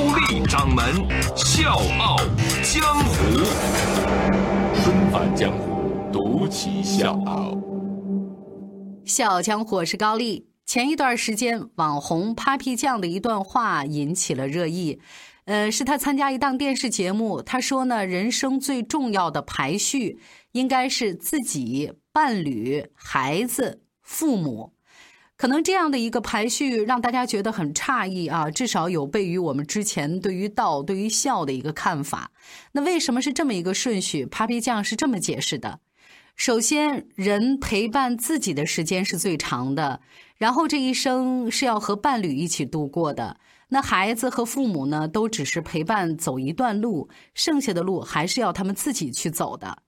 高丽掌门笑傲江湖，重返江湖，独骑笑傲。笑傲江湖是高丽。前一段时间，网红 Papi 酱的一段话引起了热议。呃，是他参加一档电视节目，他说呢，人生最重要的排序应该是自己、伴侣、孩子、父母。可能这样的一个排序让大家觉得很诧异啊，至少有悖于我们之前对于道、对于孝的一个看法。那为什么是这么一个顺序？Papi 酱是这么解释的：首先，人陪伴自己的时间是最长的，然后这一生是要和伴侣一起度过的。那孩子和父母呢，都只是陪伴走一段路，剩下的路还是要他们自己去走的。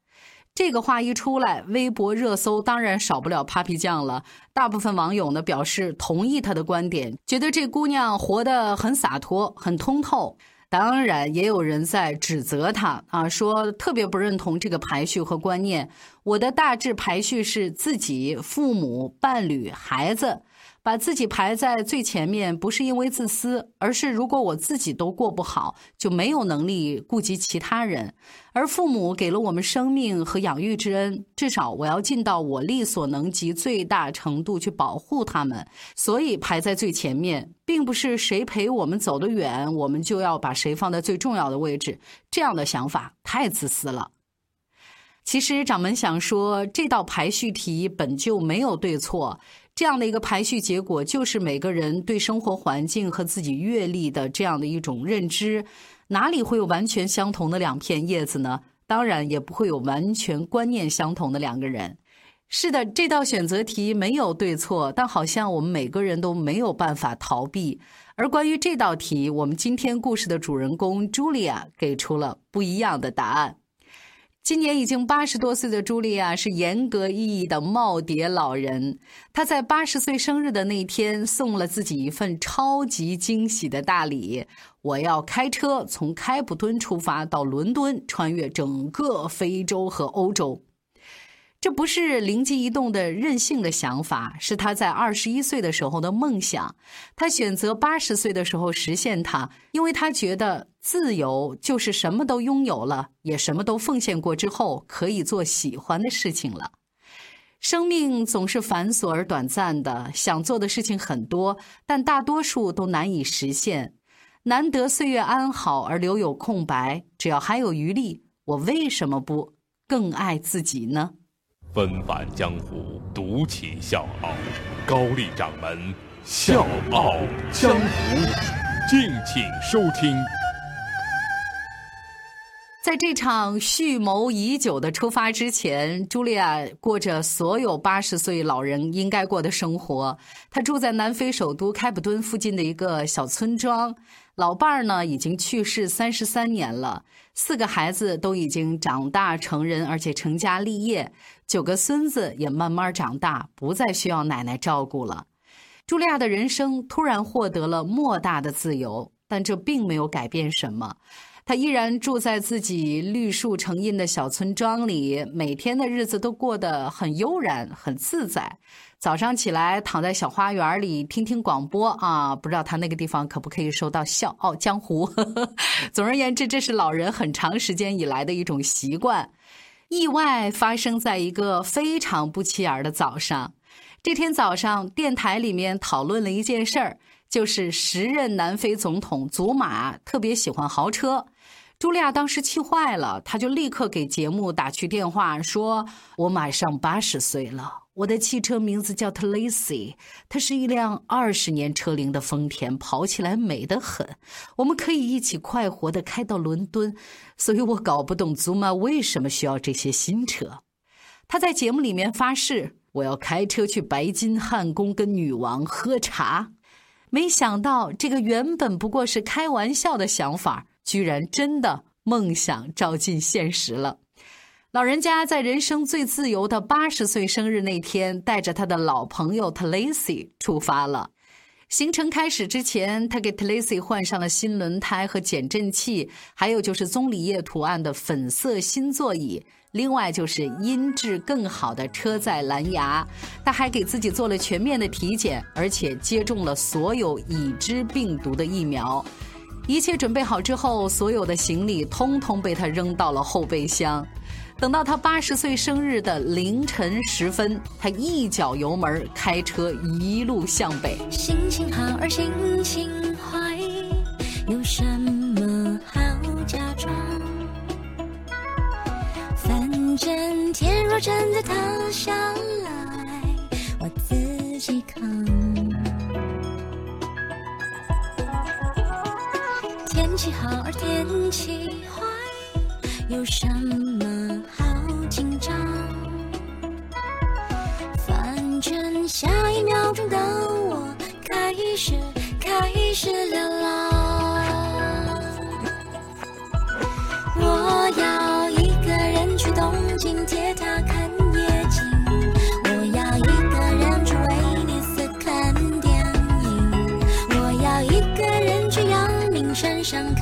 这个话一出来，微博热搜当然少不了 Papi 酱了。大部分网友呢表示同意他的观点，觉得这姑娘活得很洒脱、很通透。当然，也有人在指责他啊，说特别不认同这个排序和观念。我的大致排序是自己、父母、伴侣、孩子。把自己排在最前面，不是因为自私，而是如果我自己都过不好，就没有能力顾及其他人。而父母给了我们生命和养育之恩，至少我要尽到我力所能及最大程度去保护他们。所以排在最前面，并不是谁陪我们走得远，我们就要把谁放在最重要的位置。这样的想法太自私了。其实掌门想说，这道排序题本就没有对错。这样的一个排序结果，就是每个人对生活环境和自己阅历的这样的一种认知，哪里会有完全相同的两片叶子呢？当然也不会有完全观念相同的两个人。是的，这道选择题没有对错，但好像我们每个人都没有办法逃避。而关于这道题，我们今天故事的主人公茱莉亚给出了不一样的答案。今年已经八十多岁的茱莉亚是严格意义的耄耋老人。她在八十岁生日的那天送了自己一份超级惊喜的大礼：我要开车从开普敦出发到伦敦，穿越整个非洲和欧洲。这不是灵机一动的任性的想法，是他在二十一岁的时候的梦想。他选择八十岁的时候实现它，因为他觉得自由就是什么都拥有了，也什么都奉献过之后，可以做喜欢的事情了。生命总是繁琐而短暂的，想做的事情很多，但大多数都难以实现。难得岁月安好而留有空白，只要还有余力，我为什么不更爱自己呢？纷返江湖，独起笑傲。高丽掌门笑傲江湖，敬请收听。在这场蓄谋已久的出发之前，茱莉亚过着所有八十岁老人应该过的生活。她住在南非首都开普敦附近的一个小村庄。老伴儿呢，已经去世三十三年了，四个孩子都已经长大成人，而且成家立业，九个孙子也慢慢长大，不再需要奶奶照顾了。茱莉亚的人生突然获得了莫大的自由，但这并没有改变什么。他依然住在自己绿树成荫的小村庄里，每天的日子都过得很悠然、很自在。早上起来，躺在小花园里听听广播啊，不知道他那个地方可不可以收到《笑傲江湖》。总而言之，这是老人很长时间以来的一种习惯。意外发生在一个非常不起眼的早上。这天早上，电台里面讨论了一件事儿，就是时任南非总统祖马特别喜欢豪车。茱莉亚当时气坏了，她就立刻给节目打去电话，说：“我马上八十岁了。”我的汽车名字叫特蕾西，它是一辆二十年车龄的丰田，跑起来美得很。我们可以一起快活的开到伦敦，所以我搞不懂祖玛为什么需要这些新车。他在节目里面发誓，我要开车去白金汉宫跟女王喝茶。没想到这个原本不过是开玩笑的想法，居然真的梦想照进现实了。老人家在人生最自由的八十岁生日那天，带着他的老朋友 t l a c y 出发了。行程开始之前，他给 t l a c y 换上了新轮胎和减震器，还有就是棕榈叶图案的粉色新座椅，另外就是音质更好的车载蓝牙。他还给自己做了全面的体检，而且接种了所有已知病毒的疫苗。一切准备好之后，所有的行李通通被他扔到了后备箱。等到他八十岁生日的凌晨时分，他一脚油门开车一路向北。心情好而心情坏，有什么好假装？反正天若真的塌下气好而天气坏，有什么好紧张？反正？下一秒钟的我开始开始流浪，我要一个人去东京铁塔明山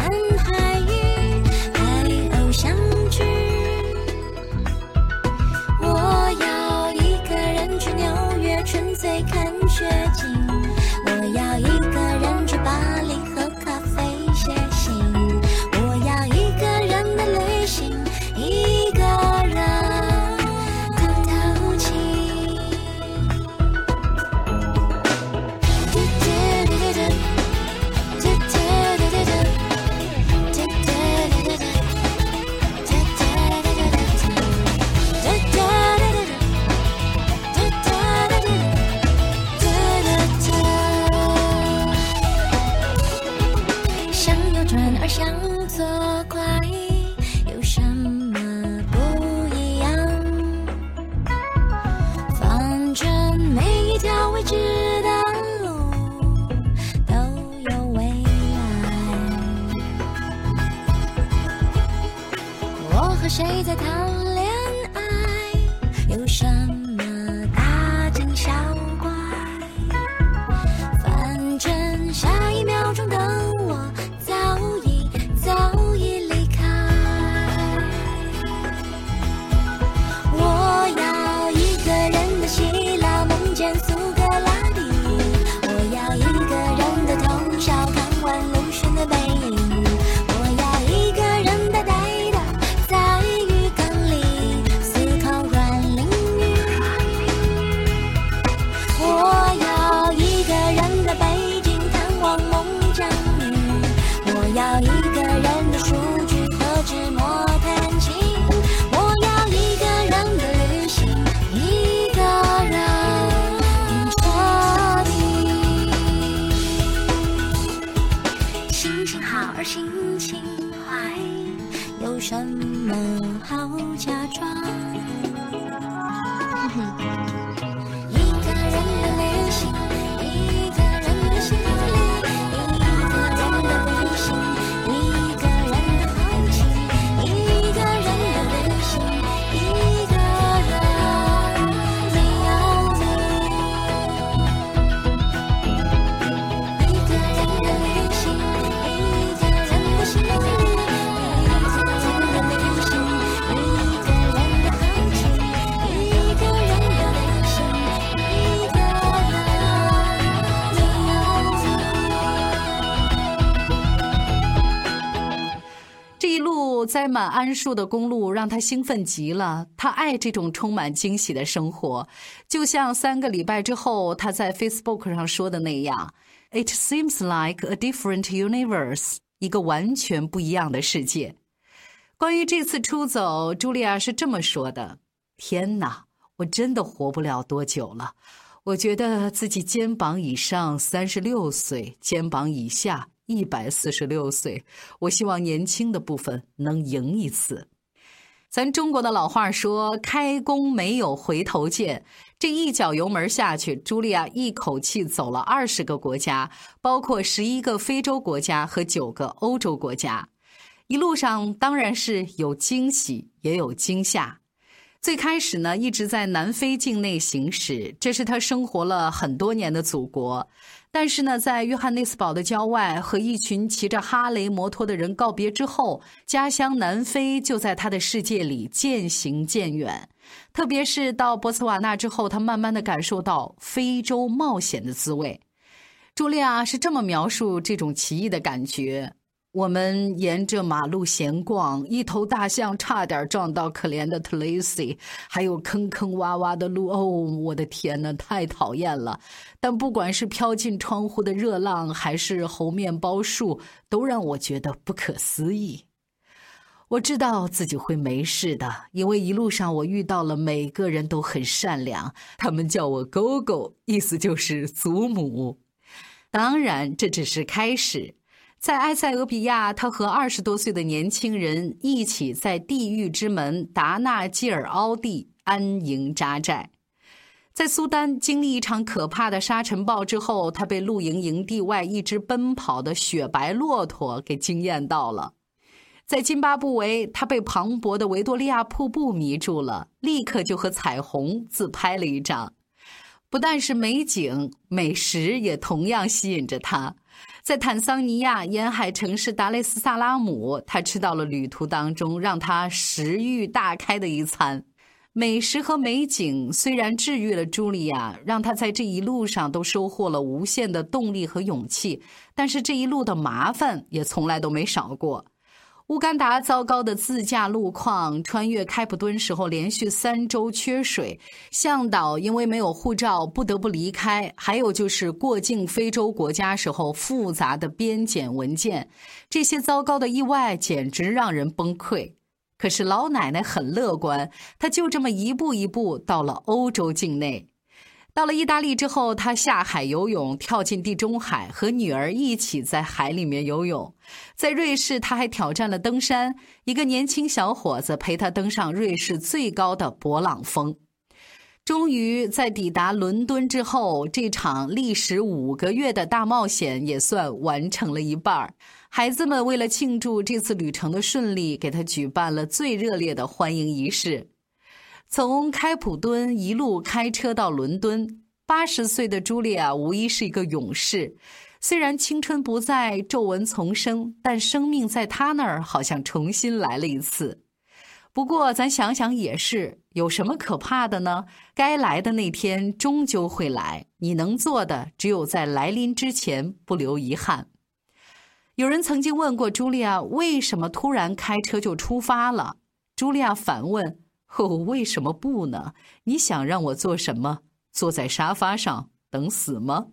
心情坏，有什么好假装？栽满桉树的公路让他兴奋极了，他爱这种充满惊喜的生活，就像三个礼拜之后他在 Facebook 上说的那样：“It seems like a different universe，一个完全不一样的世界。”关于这次出走，茱莉亚是这么说的：“天哪，我真的活不了多久了。我觉得自己肩膀以上三十六岁，肩膀以下一百四十六岁。我希望年轻的部分能赢一次。”咱中国的老话说：“开弓没有回头箭。”这一脚油门下去，茱莉亚一口气走了二十个国家，包括十一个非洲国家和九个欧洲国家。一路上当然是有惊喜，也有惊吓。最开始呢，一直在南非境内行驶，这是他生活了很多年的祖国。但是呢，在约翰内斯堡的郊外和一群骑着哈雷摩托的人告别之后，家乡南非就在他的世界里渐行渐远。特别是到博茨瓦纳之后，他慢慢的感受到非洲冒险的滋味。朱莉亚是这么描述这种奇异的感觉。我们沿着马路闲逛，一头大象差点撞到可怜的特蕾西，还有坑坑洼洼的路。哦，我的天呐，太讨厌了！但不管是飘进窗户的热浪，还是猴面包树，都让我觉得不可思议。我知道自己会没事的，因为一路上我遇到了每个人都很善良，他们叫我 “Gogo”，意思就是祖母。当然，这只是开始。在埃塞俄比亚，他和二十多岁的年轻人一起在地狱之门达纳基尔奥地安营扎寨。在苏丹经历一场可怕的沙尘暴之后，他被露营营地外一只奔跑的雪白骆驼给惊艳到了。在津巴布韦，他被磅礴的维多利亚瀑布迷住了，立刻就和彩虹自拍了一张。不但是美景，美食也同样吸引着他。在坦桑尼亚沿海城市达雷斯萨拉姆，他吃到了旅途当中让他食欲大开的一餐。美食和美景虽然治愈了茱莉亚，让她在这一路上都收获了无限的动力和勇气，但是这一路的麻烦也从来都没少过。乌干达糟糕的自驾路况，穿越开普敦时候连续三周缺水，向导因为没有护照不得不离开，还有就是过境非洲国家时候复杂的边检文件，这些糟糕的意外简直让人崩溃。可是老奶奶很乐观，她就这么一步一步到了欧洲境内。到了意大利之后，他下海游泳，跳进地中海，和女儿一起在海里面游泳。在瑞士，他还挑战了登山，一个年轻小伙子陪他登上瑞士最高的勃朗峰。终于在抵达伦敦之后，这场历时五个月的大冒险也算完成了一半孩子们为了庆祝这次旅程的顺利，给他举办了最热烈的欢迎仪式。从开普敦一路开车到伦敦，八十岁的茱莉亚无疑是一个勇士。虽然青春不再，皱纹丛生，但生命在她那儿好像重新来了一次。不过，咱想想也是，有什么可怕的呢？该来的那天终究会来，你能做的只有在来临之前不留遗憾。有人曾经问过茱莉亚，为什么突然开车就出发了？茱莉亚反问。哦，为什么不呢？你想让我做什么？坐在沙发上等死吗？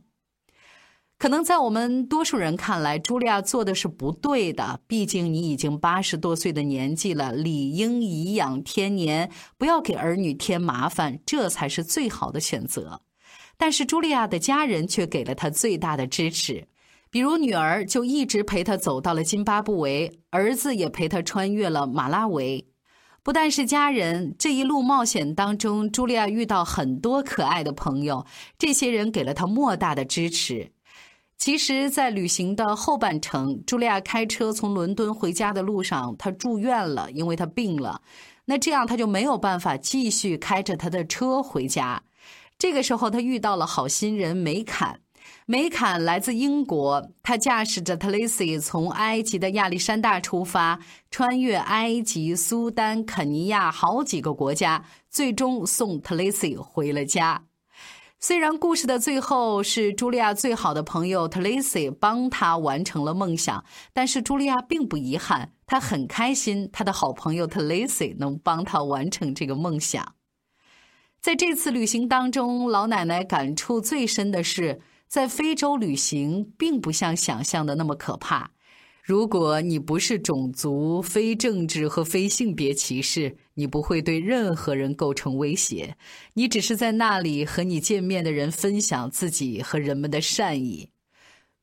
可能在我们多数人看来，茱莉亚做的是不对的。毕竟你已经八十多岁的年纪了，理应颐养天年，不要给儿女添麻烦，这才是最好的选择。但是茱莉亚的家人却给了她最大的支持，比如女儿就一直陪她走到了津巴布韦，儿子也陪她穿越了马拉维。不但是家人，这一路冒险当中，茱莉亚遇到很多可爱的朋友，这些人给了她莫大的支持。其实，在旅行的后半程，茱莉亚开车从伦敦回家的路上，她住院了，因为她病了。那这样，她就没有办法继续开着她的车回家。这个时候，她遇到了好心人梅坎。梅坎来自英国，他驾驶着特蕾西从埃及的亚历山大出发，穿越埃及、苏丹、肯尼亚好几个国家，最终送特蕾西回了家。虽然故事的最后是茱莉亚最好的朋友特蕾西帮她完成了梦想，但是茱莉亚并不遗憾，她很开心，她的好朋友特蕾西能帮她完成这个梦想。在这次旅行当中，老奶奶感触最深的是。在非洲旅行并不像想象的那么可怕。如果你不是种族、非政治和非性别歧视，你不会对任何人构成威胁。你只是在那里和你见面的人分享自己和人们的善意。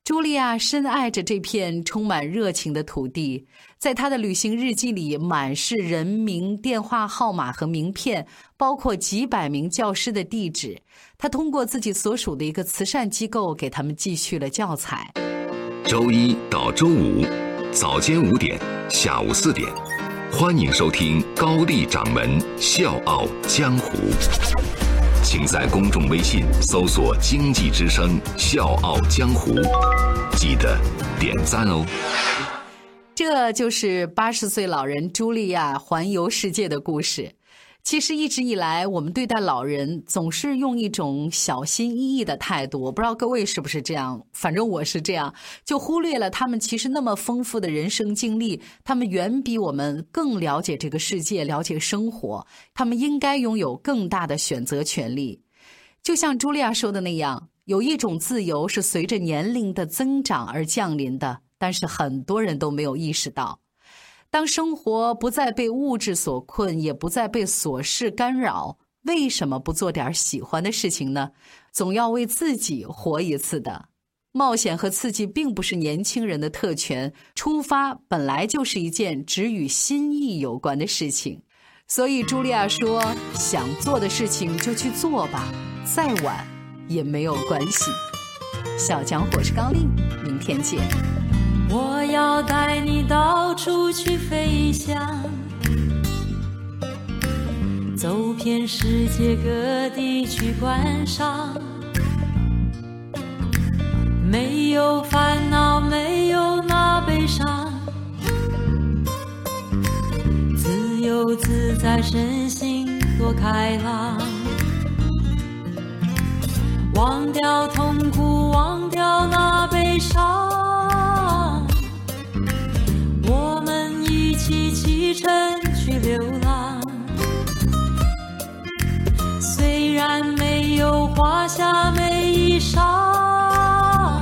茱莉亚深爱着这片充满热情的土地，在她的旅行日记里满是人名、电话号码和名片，包括几百名教师的地址。她通过自己所属的一个慈善机构给他们寄去了教材。周一到周五早间五点，下午四点，欢迎收听高丽掌门笑傲江湖。请在公众微信搜索“经济之声笑傲江湖”，记得点赞哦。这就是八十岁老人茱莉亚环游世界的故事。其实一直以来，我们对待老人总是用一种小心翼翼的态度。我不知道各位是不是这样，反正我是这样，就忽略了他们其实那么丰富的人生经历，他们远比我们更了解这个世界，了解生活。他们应该拥有更大的选择权利。就像茱莉亚说的那样，有一种自由是随着年龄的增长而降临的，但是很多人都没有意识到。当生活不再被物质所困，也不再被琐事干扰，为什么不做点喜欢的事情呢？总要为自己活一次的。冒险和刺激并不是年轻人的特权，出发本来就是一件只与心意有关的事情。所以，茱莉亚说：“想做的事情就去做吧，再晚也没有关系。”小强，我是高丽，明天见。我要带你到处去飞翔，走遍世界各地去观赏。没有烦恼，没有那悲伤，自由自在，身心多开朗。忘掉痛苦，忘掉那悲伤，一起启程去流浪。虽然没有华厦美衣裳，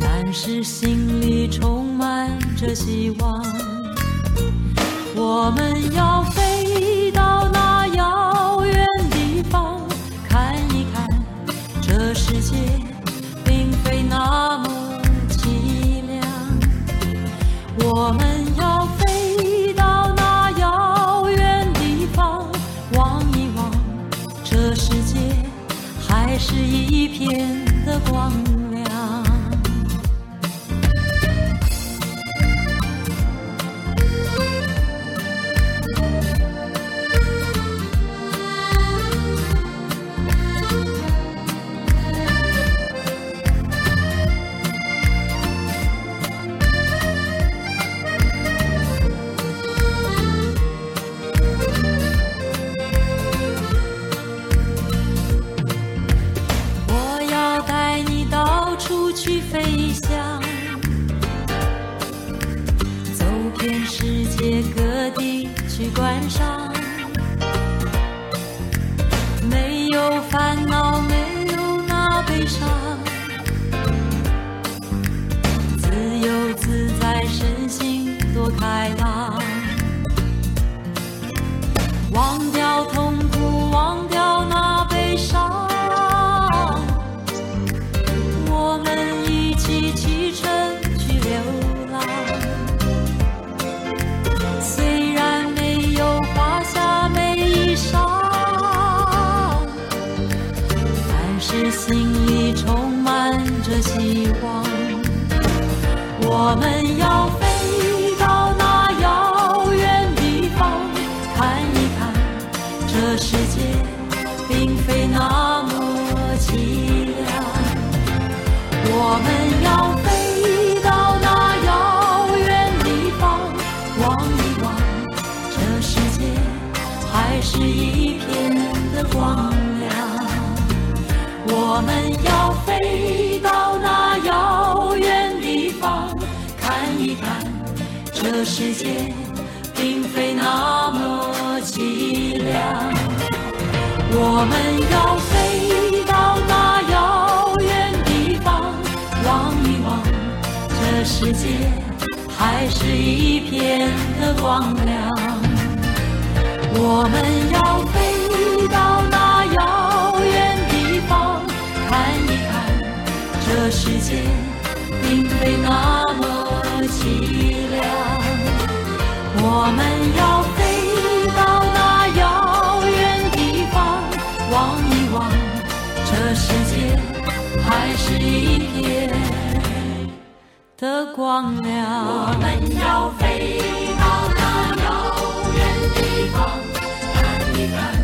但是心里充满着希望。我们要并非那么凄凉。我们要飞到那遥远地方，望一望这世界还是一片的光亮。我们要飞到那遥远地方，看一看这世界并非那么凄凉。我们要飞到那遥远地方，望一望这世界还是一片的光亮。我们要飞到那遥远地方，看一看这世界并非那么凄凉。我们要一片的光亮。我们要飞到那遥远地方，看一看。